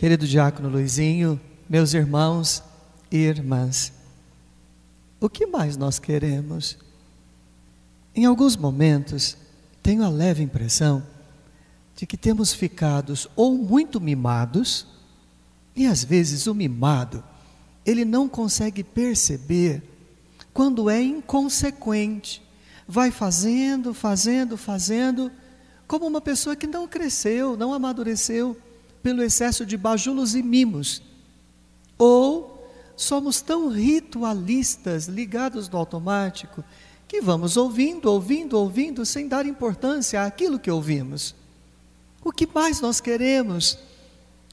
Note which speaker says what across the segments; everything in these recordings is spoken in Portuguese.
Speaker 1: Querido diácono Luizinho, meus irmãos e irmãs, o que mais nós queremos? Em alguns momentos, tenho a leve impressão de que temos ficado ou muito mimados, e às vezes o mimado, ele não consegue perceber quando é inconsequente, vai fazendo, fazendo, fazendo, como uma pessoa que não cresceu, não amadureceu pelo excesso de bajulos e mimos. Ou somos tão ritualistas, ligados no automático, que vamos ouvindo, ouvindo, ouvindo, sem dar importância àquilo que ouvimos. O que mais nós queremos?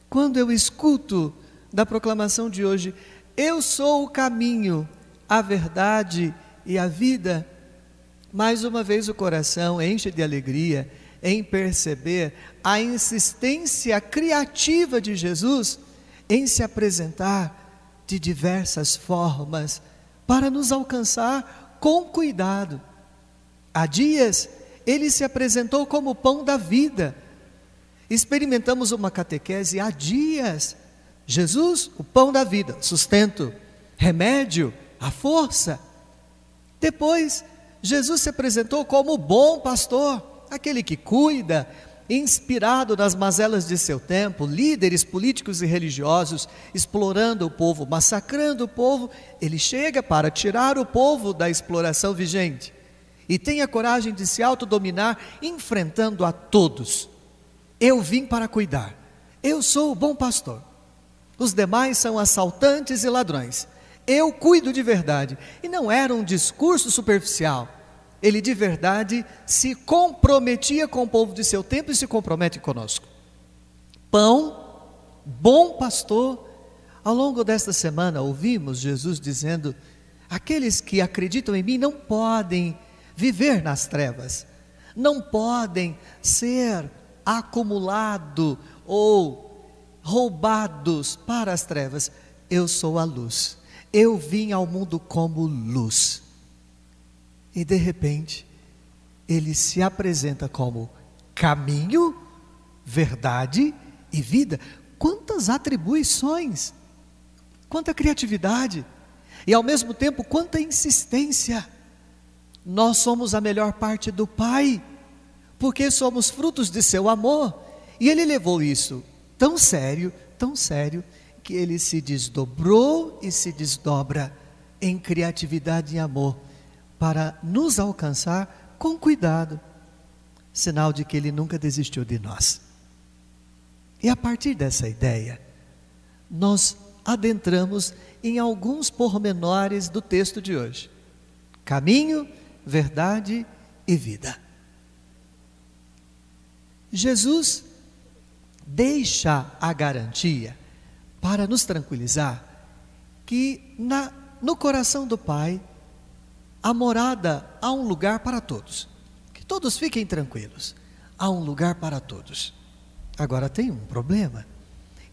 Speaker 1: Quando eu escuto da proclamação de hoje, eu sou o caminho, a verdade e a vida, mais uma vez o coração enche de alegria em perceber a insistência criativa de Jesus em se apresentar de diversas formas para nos alcançar com cuidado. Há dias ele se apresentou como o pão da vida Experimentamos uma catequese há dias. Jesus, o pão da vida, sustento, remédio, a força. Depois, Jesus se apresentou como o bom pastor, aquele que cuida, inspirado nas mazelas de seu tempo, líderes políticos e religiosos explorando o povo, massacrando o povo, ele chega para tirar o povo da exploração vigente e tem a coragem de se autodominar, enfrentando a todos eu vim para cuidar. Eu sou o bom pastor. Os demais são assaltantes e ladrões. Eu cuido de verdade. E não era um discurso superficial. Ele de verdade se comprometia com o povo de seu tempo e se compromete conosco. Pão, bom pastor. Ao longo desta semana ouvimos Jesus dizendo: aqueles que acreditam em mim não podem viver nas trevas, não podem ser acumulado ou roubados para as trevas. Eu sou a luz. Eu vim ao mundo como luz. E de repente, ele se apresenta como caminho, verdade e vida. Quantas atribuições, quanta criatividade, e ao mesmo tempo, quanta insistência. Nós somos a melhor parte do Pai porque somos frutos de seu amor. E ele levou isso tão sério, tão sério, que ele se desdobrou e se desdobra em criatividade e amor para nos alcançar com cuidado, sinal de que ele nunca desistiu de nós. E a partir dessa ideia, nós adentramos em alguns pormenores do texto de hoje: caminho, verdade e vida. Jesus deixa a garantia para nos tranquilizar que na, no coração do Pai a morada há um lugar para todos. Que todos fiquem tranquilos. Há um lugar para todos. Agora tem um problema.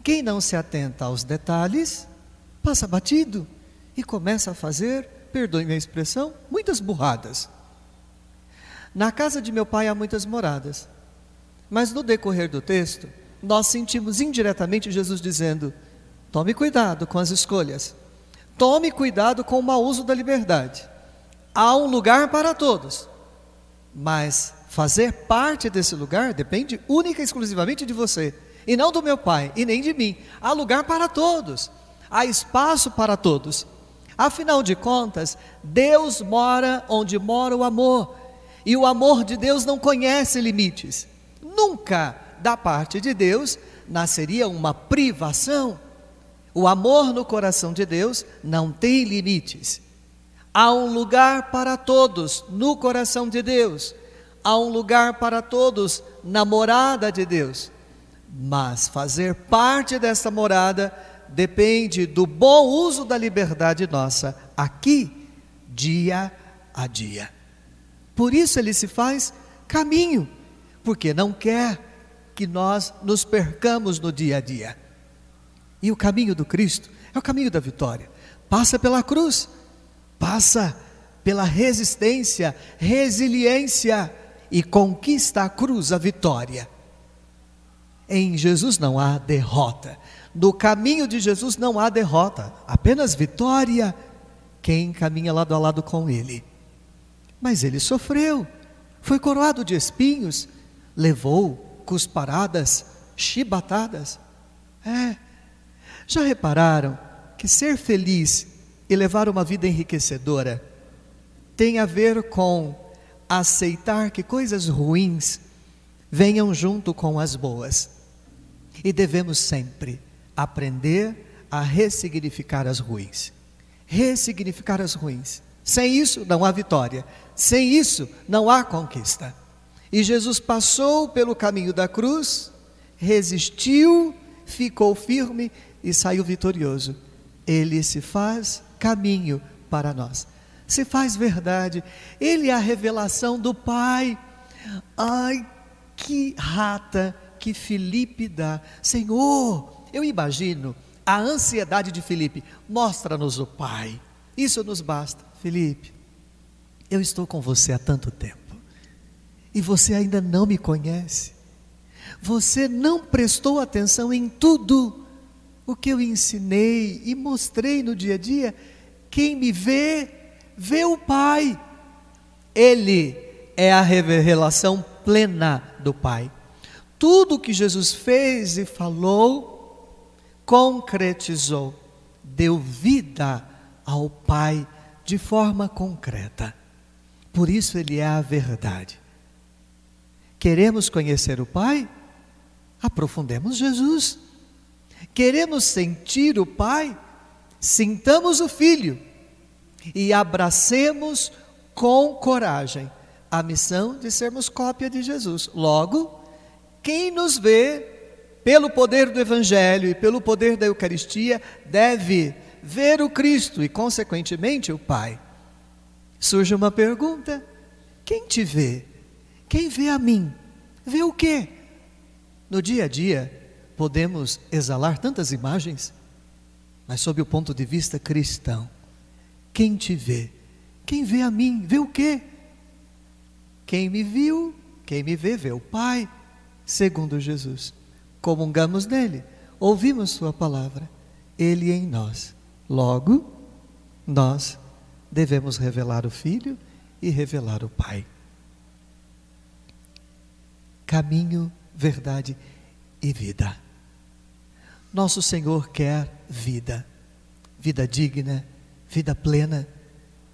Speaker 1: Quem não se atenta aos detalhes passa batido e começa a fazer, perdoe minha expressão, muitas burradas. Na casa de meu pai há muitas moradas. Mas no decorrer do texto, nós sentimos indiretamente Jesus dizendo: tome cuidado com as escolhas, tome cuidado com o mau uso da liberdade. Há um lugar para todos, mas fazer parte desse lugar depende única e exclusivamente de você, e não do meu pai, e nem de mim. Há lugar para todos, há espaço para todos. Afinal de contas, Deus mora onde mora o amor, e o amor de Deus não conhece limites nunca da parte de Deus nasceria uma privação. O amor no coração de Deus não tem limites. Há um lugar para todos no coração de Deus. Há um lugar para todos na morada de Deus. Mas fazer parte dessa morada depende do bom uso da liberdade nossa aqui, dia a dia. Por isso ele se faz caminho porque não quer que nós nos percamos no dia a dia. E o caminho do Cristo é o caminho da vitória. Passa pela cruz, passa pela resistência, resiliência e conquista a cruz, a vitória. Em Jesus não há derrota. No caminho de Jesus não há derrota, apenas vitória. Quem caminha lado a lado com Ele. Mas ele sofreu, foi coroado de espinhos, levou cusparadas, chibatadas. É. Já repararam que ser feliz e levar uma vida enriquecedora tem a ver com aceitar que coisas ruins venham junto com as boas. E devemos sempre aprender a ressignificar as ruins. Ressignificar as ruins. Sem isso não há vitória. Sem isso não há conquista. E Jesus passou pelo caminho da cruz, resistiu, ficou firme e saiu vitorioso. Ele se faz caminho para nós se faz verdade. Ele é a revelação do Pai. Ai, que rata que Felipe dá. Senhor, eu imagino a ansiedade de Felipe. Mostra-nos o Pai. Isso nos basta. Felipe, eu estou com você há tanto tempo. E você ainda não me conhece. Você não prestou atenção em tudo o que eu ensinei e mostrei no dia a dia. Quem me vê, vê o Pai. Ele é a revelação plena do Pai. Tudo que Jesus fez e falou, concretizou, deu vida ao Pai de forma concreta. Por isso ele é a verdade. Queremos conhecer o Pai? Aprofundemos Jesus. Queremos sentir o Pai? Sintamos o Filho e abracemos com coragem a missão de sermos cópia de Jesus. Logo, quem nos vê pelo poder do Evangelho e pelo poder da Eucaristia deve ver o Cristo e, consequentemente, o Pai. Surge uma pergunta: quem te vê? Quem vê a mim? Vê o quê? No dia a dia, podemos exalar tantas imagens, mas sob o ponto de vista cristão, quem te vê? Quem vê a mim? Vê o quê? Quem me viu, quem me vê, vê o Pai, segundo Jesus. Comungamos nele, ouvimos Sua palavra, Ele em nós. Logo, nós devemos revelar o Filho e revelar o Pai. Caminho, verdade e vida. Nosso Senhor quer vida, vida digna, vida plena,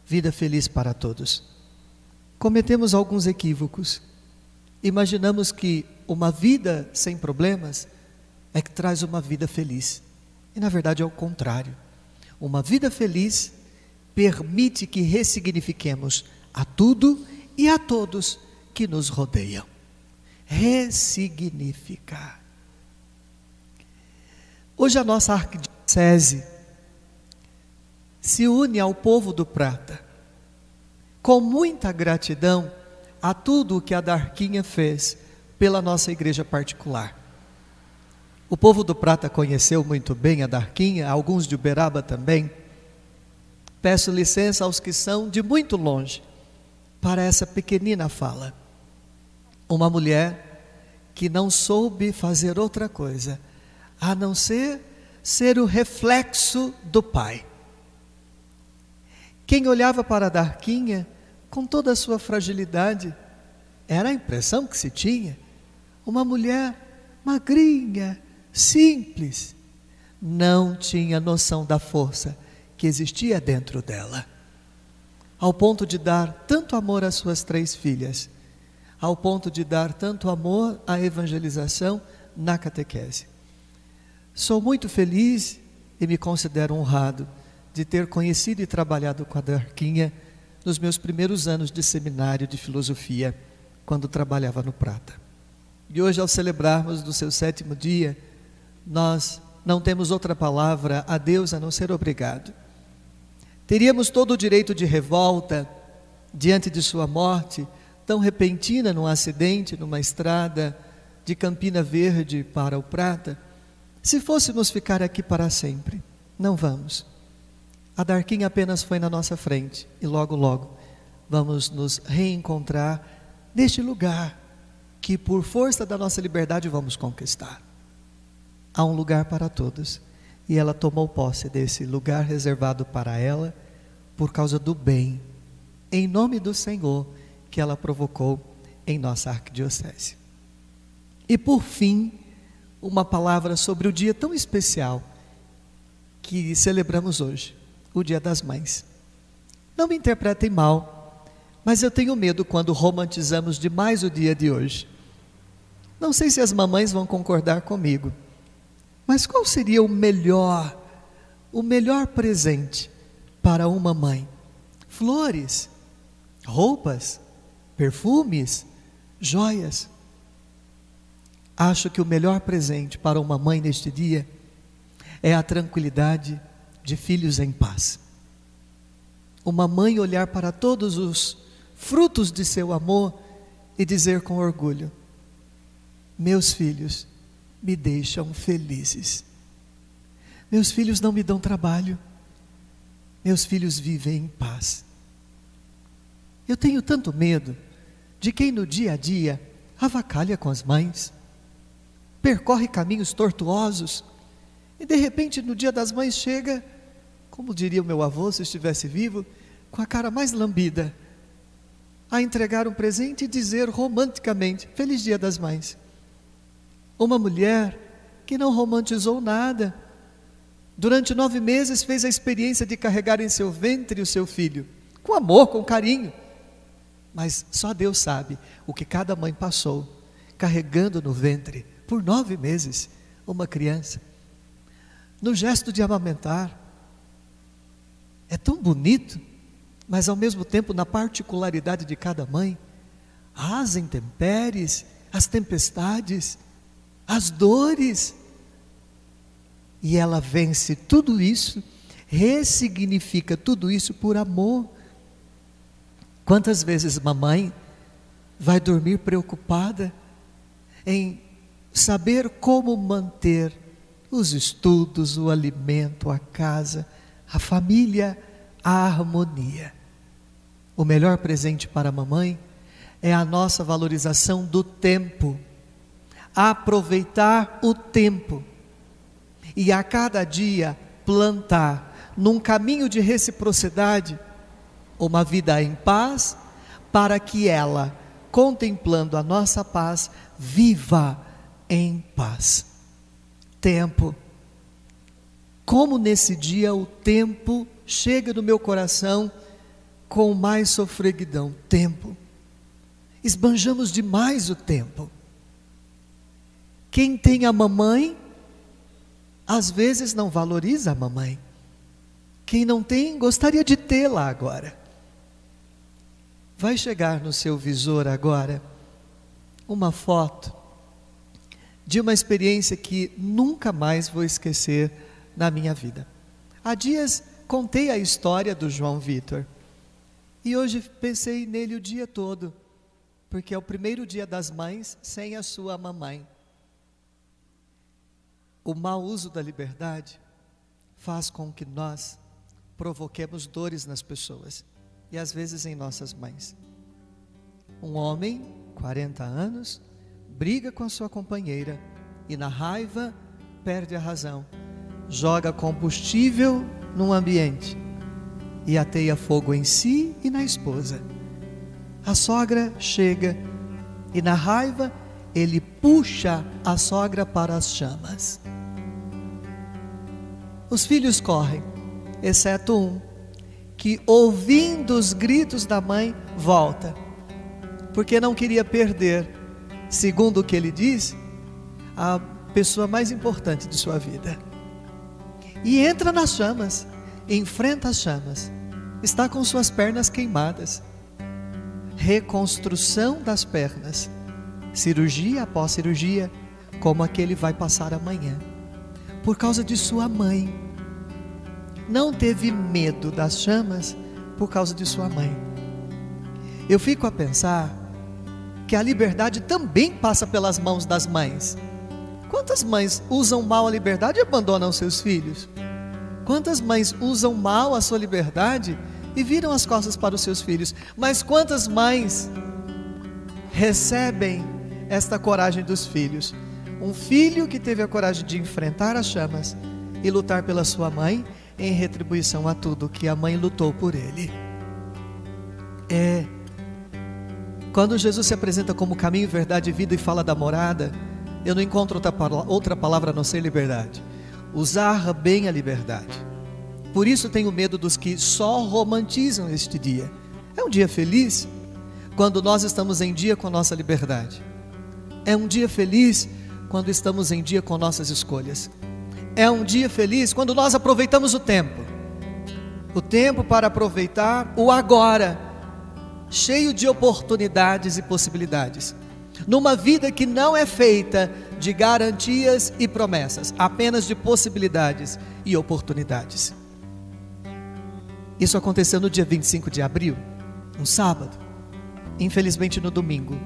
Speaker 1: vida feliz para todos. Cometemos alguns equívocos. Imaginamos que uma vida sem problemas é que traz uma vida feliz. E na verdade é o contrário. Uma vida feliz permite que ressignifiquemos a tudo e a todos que nos rodeiam. Ressignificar. Hoje a nossa arquidiocese se une ao povo do Prata, com muita gratidão a tudo o que a Darquinha fez pela nossa igreja particular. O povo do Prata conheceu muito bem a Darquinha, alguns de Uberaba também. Peço licença aos que são de muito longe para essa pequenina fala. Uma mulher que não soube fazer outra coisa a não ser ser o reflexo do Pai. Quem olhava para Darquinha, com toda a sua fragilidade, era a impressão que se tinha. Uma mulher magrinha, simples, não tinha noção da força que existia dentro dela. Ao ponto de dar tanto amor às suas três filhas, ao ponto de dar tanto amor à evangelização na catequese. Sou muito feliz e me considero honrado de ter conhecido e trabalhado com a Darquinha nos meus primeiros anos de seminário de filosofia, quando trabalhava no Prata. E hoje, ao celebrarmos do seu sétimo dia, nós não temos outra palavra a Deus a não ser obrigado. Teríamos todo o direito de revolta diante de sua morte, tão repentina num acidente numa estrada de Campina Verde para o Prata, se fôssemos ficar aqui para sempre. Não vamos. A Darquinha apenas foi na nossa frente e logo, logo vamos nos reencontrar neste lugar que, por força da nossa liberdade, vamos conquistar. há um lugar para todos. E ela tomou posse desse lugar reservado para ela por causa do bem, em nome do Senhor, que ela provocou em nossa arquidiocese. E por fim, uma palavra sobre o dia tão especial que celebramos hoje, o Dia das Mães. Não me interpretem mal, mas eu tenho medo quando romantizamos demais o dia de hoje. Não sei se as mamães vão concordar comigo, mas qual seria o melhor, o melhor presente para uma mãe? Flores, roupas, perfumes, joias. Acho que o melhor presente para uma mãe neste dia é a tranquilidade de filhos em paz. Uma mãe olhar para todos os frutos de seu amor e dizer com orgulho: Meus filhos me deixam felizes. Meus filhos não me dão trabalho. Meus filhos vivem em paz. Eu tenho tanto medo de quem no dia a dia avacalha com as mães, percorre caminhos tortuosos e de repente no dia das mães chega, como diria o meu avô se estivesse vivo, com a cara mais lambida, a entregar um presente e dizer romanticamente: Feliz Dia das Mães. Uma mulher que não romantizou nada, durante nove meses fez a experiência de carregar em seu ventre o seu filho, com amor, com carinho. Mas só Deus sabe o que cada mãe passou, carregando no ventre, por nove meses, uma criança. No gesto de amamentar, é tão bonito, mas ao mesmo tempo, na particularidade de cada mãe, as intempéries, as tempestades, as dores, e ela vence tudo isso, ressignifica tudo isso por amor. Quantas vezes mamãe vai dormir preocupada em saber como manter os estudos, o alimento, a casa, a família, a harmonia. O melhor presente para a mamãe é a nossa valorização do tempo, aproveitar o tempo e a cada dia plantar num caminho de reciprocidade uma vida em paz, para que ela, contemplando a nossa paz, viva em paz. Tempo. Como nesse dia o tempo chega no meu coração com mais sofreguidão. Tempo. Esbanjamos demais o tempo. Quem tem a mamãe às vezes não valoriza a mamãe. Quem não tem, gostaria de tê-la agora. Vai chegar no seu visor agora uma foto de uma experiência que nunca mais vou esquecer na minha vida. Há dias contei a história do João Vitor e hoje pensei nele o dia todo, porque é o primeiro dia das mães sem a sua mamãe. O mau uso da liberdade faz com que nós provoquemos dores nas pessoas e às vezes em nossas mães. Um homem, 40 anos, briga com a sua companheira e na raiva perde a razão. Joga combustível num ambiente e ateia fogo em si e na esposa. A sogra chega e na raiva ele puxa a sogra para as chamas. Os filhos correm, exceto um, que ouvindo os gritos da mãe, volta, porque não queria perder, segundo o que ele diz, a pessoa mais importante de sua vida. E entra nas chamas, enfrenta as chamas, está com suas pernas queimadas. Reconstrução das pernas cirurgia após cirurgia, como aquele vai passar amanhã, por causa de sua mãe. Não teve medo das chamas por causa de sua mãe. Eu fico a pensar que a liberdade também passa pelas mãos das mães. Quantas mães usam mal a liberdade e abandonam seus filhos? Quantas mães usam mal a sua liberdade e viram as costas para os seus filhos? Mas quantas mães recebem esta coragem dos filhos, Um filho que teve a coragem de enfrentar as chamas e lutar pela sua mãe em retribuição a tudo que a mãe lutou por ele. É. Quando Jesus se apresenta como caminho, verdade e vida e fala da morada, eu não encontro outra, outra palavra a não ser liberdade. Usar bem a liberdade. Por isso tenho medo dos que só romantizam este dia. É um dia feliz quando nós estamos em dia com a nossa liberdade. É um dia feliz quando estamos em dia com nossas escolhas. É um dia feliz quando nós aproveitamos o tempo. O tempo para aproveitar o agora, cheio de oportunidades e possibilidades. Numa vida que não é feita de garantias e promessas, apenas de possibilidades e oportunidades. Isso aconteceu no dia 25 de abril, um sábado. Infelizmente, no domingo,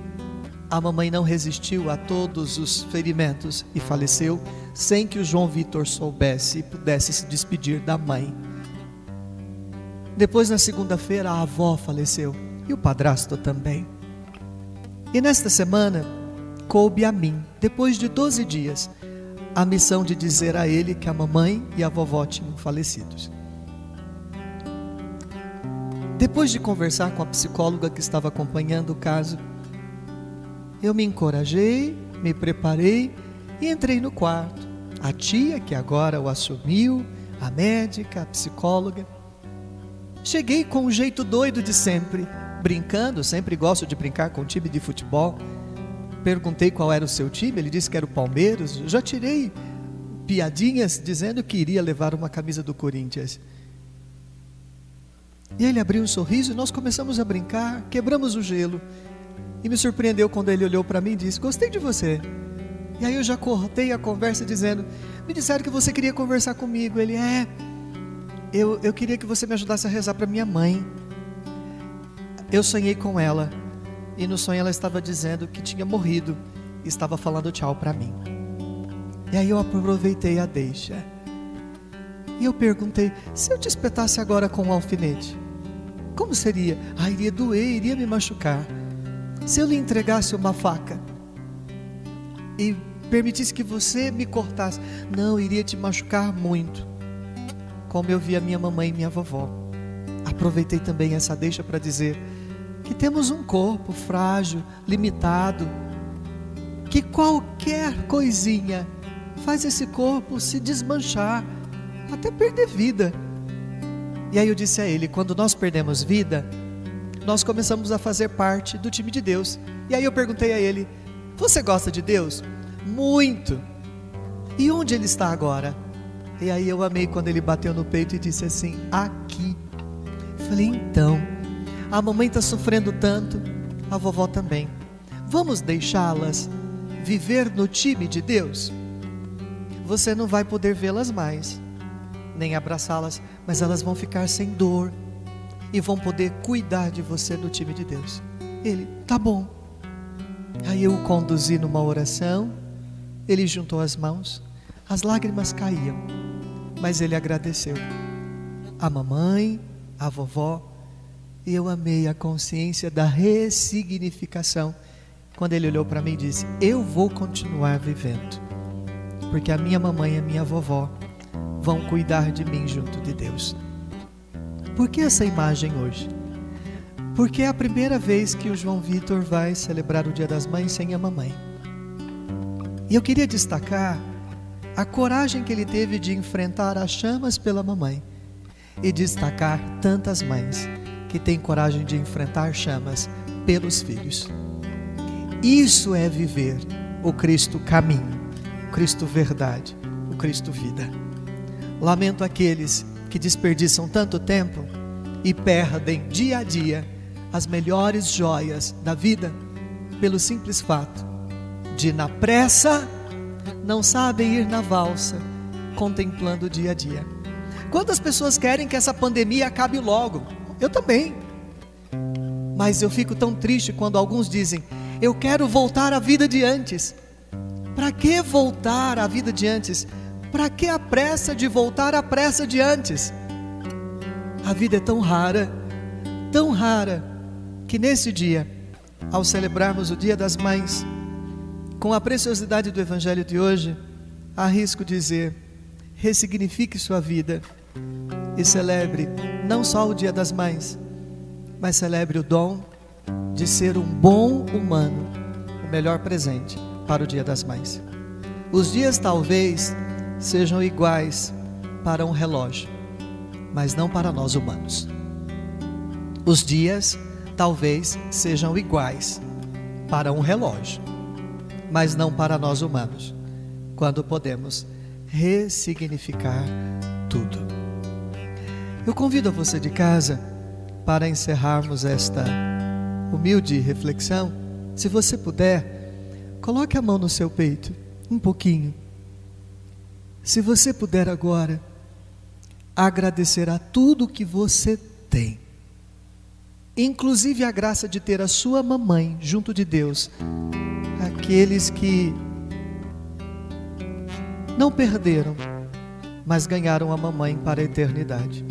Speaker 1: a mamãe não resistiu a todos os ferimentos e faleceu sem que o João Vitor soubesse e pudesse se despedir da mãe. Depois, na segunda-feira, a avó faleceu e o padrasto também. E nesta semana, coube a mim, depois de 12 dias, a missão de dizer a ele que a mamãe e a vovó tinham falecidos. Depois de conversar com a psicóloga que estava acompanhando o caso, eu me encorajei, me preparei e entrei no quarto. A tia, que agora o assumiu, a médica, a psicóloga. Cheguei com o jeito doido de sempre, brincando, sempre gosto de brincar com time de futebol. Perguntei qual era o seu time, ele disse que era o Palmeiras. Já tirei piadinhas dizendo que iria levar uma camisa do Corinthians. E ele abriu um sorriso e nós começamos a brincar, quebramos o gelo. E me surpreendeu quando ele olhou para mim e disse: Gostei de você. E aí eu já cortei a conversa dizendo: Me disseram que você queria conversar comigo. Ele é. Eu, eu queria que você me ajudasse a rezar para minha mãe. Eu sonhei com ela. E no sonho ela estava dizendo que tinha morrido. E estava falando tchau para mim. E aí eu aproveitei a deixa. E eu perguntei: se eu te espetasse agora com um alfinete? Como seria? Ah, iria doer, iria me machucar. Se eu lhe entregasse uma faca e permitisse que você me cortasse, não, iria te machucar muito. Como eu vi a minha mamãe e minha vovó. Aproveitei também essa deixa para dizer que temos um corpo frágil, limitado, que qualquer coisinha faz esse corpo se desmanchar, até perder vida. E aí eu disse a ele: quando nós perdemos vida, nós começamos a fazer parte do time de Deus. E aí eu perguntei a ele: Você gosta de Deus? Muito. E onde ele está agora? E aí eu amei quando ele bateu no peito e disse assim: Aqui. Falei: Então, a mamãe está sofrendo tanto, a vovó também. Vamos deixá-las viver no time de Deus? Você não vai poder vê-las mais nem abraçá-las, mas elas vão ficar sem dor e vão poder cuidar de você no time de Deus. Ele, tá bom. Aí eu o conduzi numa oração, ele juntou as mãos, as lágrimas caíam, mas ele agradeceu. A mamãe, a vovó, eu amei a consciência da ressignificação. Quando ele olhou para mim e disse: Eu vou continuar vivendo, porque a minha mamãe e a minha vovó vão cuidar de mim junto de Deus. Por que essa imagem hoje? Porque é a primeira vez que o João Vitor vai celebrar o Dia das Mães sem a mamãe. E eu queria destacar a coragem que ele teve de enfrentar as chamas pela mamãe e destacar tantas mães que têm coragem de enfrentar chamas pelos filhos. Isso é viver o Cristo caminho, o Cristo verdade, o Cristo vida. Lamento aqueles que desperdiçam tanto tempo e perdem dia a dia as melhores joias da vida pelo simples fato de, na pressa, não sabem ir na valsa, contemplando o dia a dia. Quantas pessoas querem que essa pandemia acabe logo? Eu também. Mas eu fico tão triste quando alguns dizem: Eu quero voltar à vida de antes. Para que voltar à vida de antes? Para que a pressa de voltar à pressa de antes? A vida é tão rara, tão rara, que nesse dia, ao celebrarmos o Dia das Mães, com a preciosidade do Evangelho de hoje, arrisco dizer: ressignifique sua vida e celebre não só o Dia das Mães, mas celebre o dom de ser um bom humano, o melhor presente para o Dia das Mães. Os dias talvez sejam iguais para um relógio, mas não para nós humanos. Os dias talvez sejam iguais para um relógio, mas não para nós humanos, quando podemos ressignificar tudo. Eu convido você de casa para encerrarmos esta humilde reflexão. Se você puder, coloque a mão no seu peito, um pouquinho. Se você puder agora, agradecer a tudo que você tem, inclusive a graça de ter a sua mamãe junto de Deus, aqueles que não perderam, mas ganharam a mamãe para a eternidade.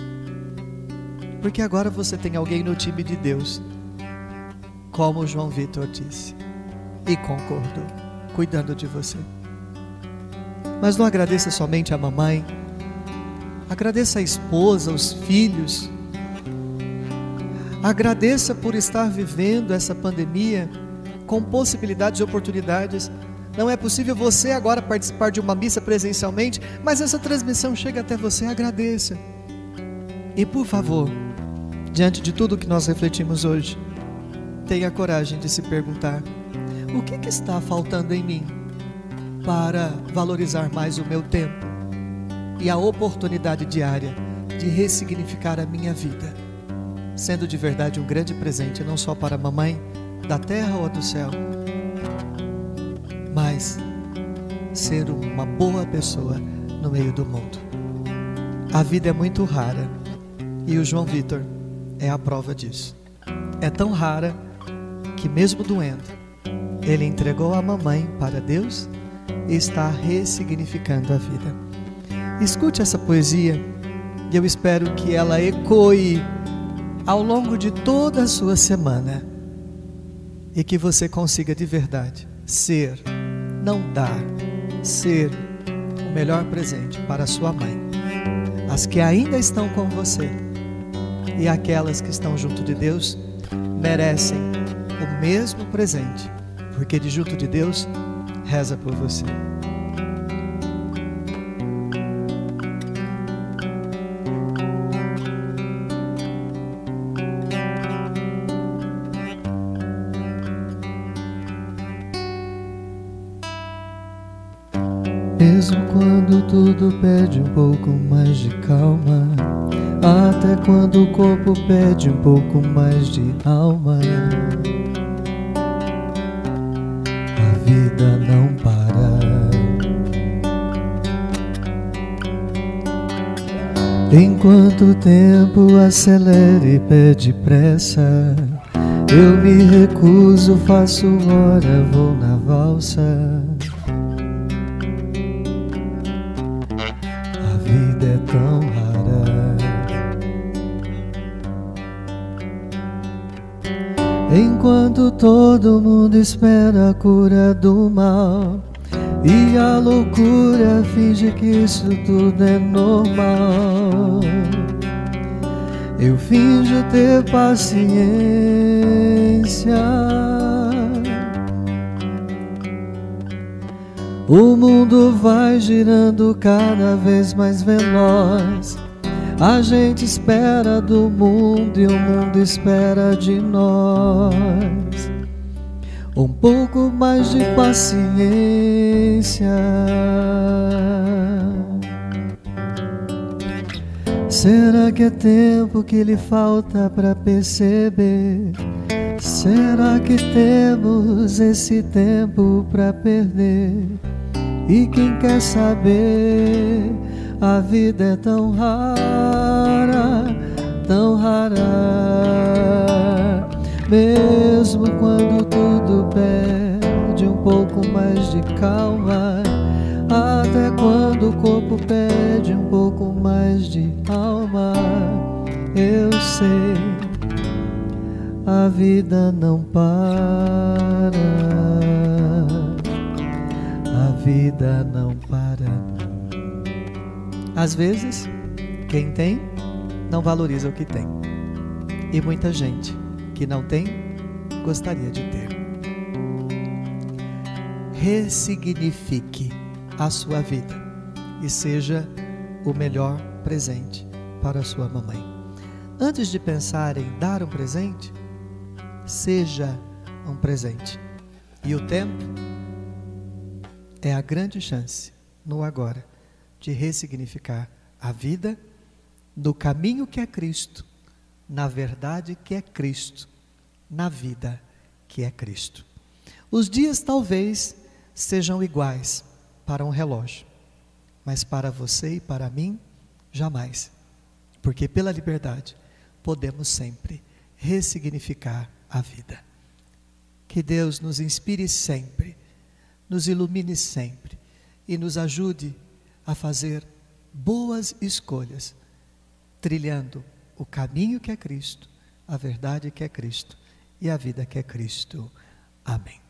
Speaker 1: Porque agora você tem alguém no time de Deus, como João Vitor disse, e concordou, cuidando de você. Mas não agradeça somente a mamãe, agradeça a esposa, os filhos, agradeça por estar vivendo essa pandemia com possibilidades e oportunidades não é possível você agora participar de uma missa presencialmente, mas essa transmissão chega até você, agradeça. E por favor, diante de tudo que nós refletimos hoje, tenha coragem de se perguntar: o que, que está faltando em mim para valorizar mais o meu tempo e a oportunidade diária de ressignificar a minha vida, sendo de verdade um grande presente não só para a mamãe da terra ou do céu, mas ser uma boa pessoa no meio do mundo. A vida é muito rara e o João Vitor é a prova disso. É tão rara que, mesmo doendo, ele entregou a mamãe para Deus e está ressignificando a vida. Escute essa poesia e eu espero que ela ecoe ao longo de toda a sua semana e que você consiga de verdade ser não dar, ser o melhor presente para sua mãe. As que ainda estão com você e aquelas que estão junto de Deus merecem o mesmo presente, porque de junto de Deus reza por você. Mesmo quando tudo pede um pouco mais de calma, até quando o corpo pede um pouco mais de alma, a vida não para. Enquanto o tempo acelera e pede pressa, eu me recuso, faço hora, vou na valsa. Enquanto todo mundo espera a cura do mal e a loucura finge que isso tudo é normal. Eu finjo ter paciência. O mundo vai girando cada vez mais veloz. A gente espera do mundo e o mundo espera de nós. Um pouco mais de paciência. Será que é tempo que lhe falta para perceber? Será que temos esse tempo para perder? E quem quer saber, a vida é tão rara, tão rara. Mesmo quando tudo pede um pouco mais de calma, até quando o corpo pede um pouco mais de alma, eu sei, a vida não para. vida não. Às vezes, quem tem não valoriza o que tem. E muita gente que não tem gostaria de ter. Ressignifique a sua vida e seja o melhor presente para a sua mamãe. Antes de pensar em dar um presente, seja um presente. E o tempo é a grande chance, no agora, de ressignificar a vida no caminho que é Cristo, na verdade que é Cristo, na vida que é Cristo. Os dias talvez sejam iguais para um relógio, mas para você e para mim, jamais. Porque pela liberdade podemos sempre ressignificar a vida. Que Deus nos inspire sempre, nos ilumine sempre e nos ajude a fazer boas escolhas, trilhando o caminho que é Cristo, a verdade que é Cristo e a vida que é Cristo. Amém.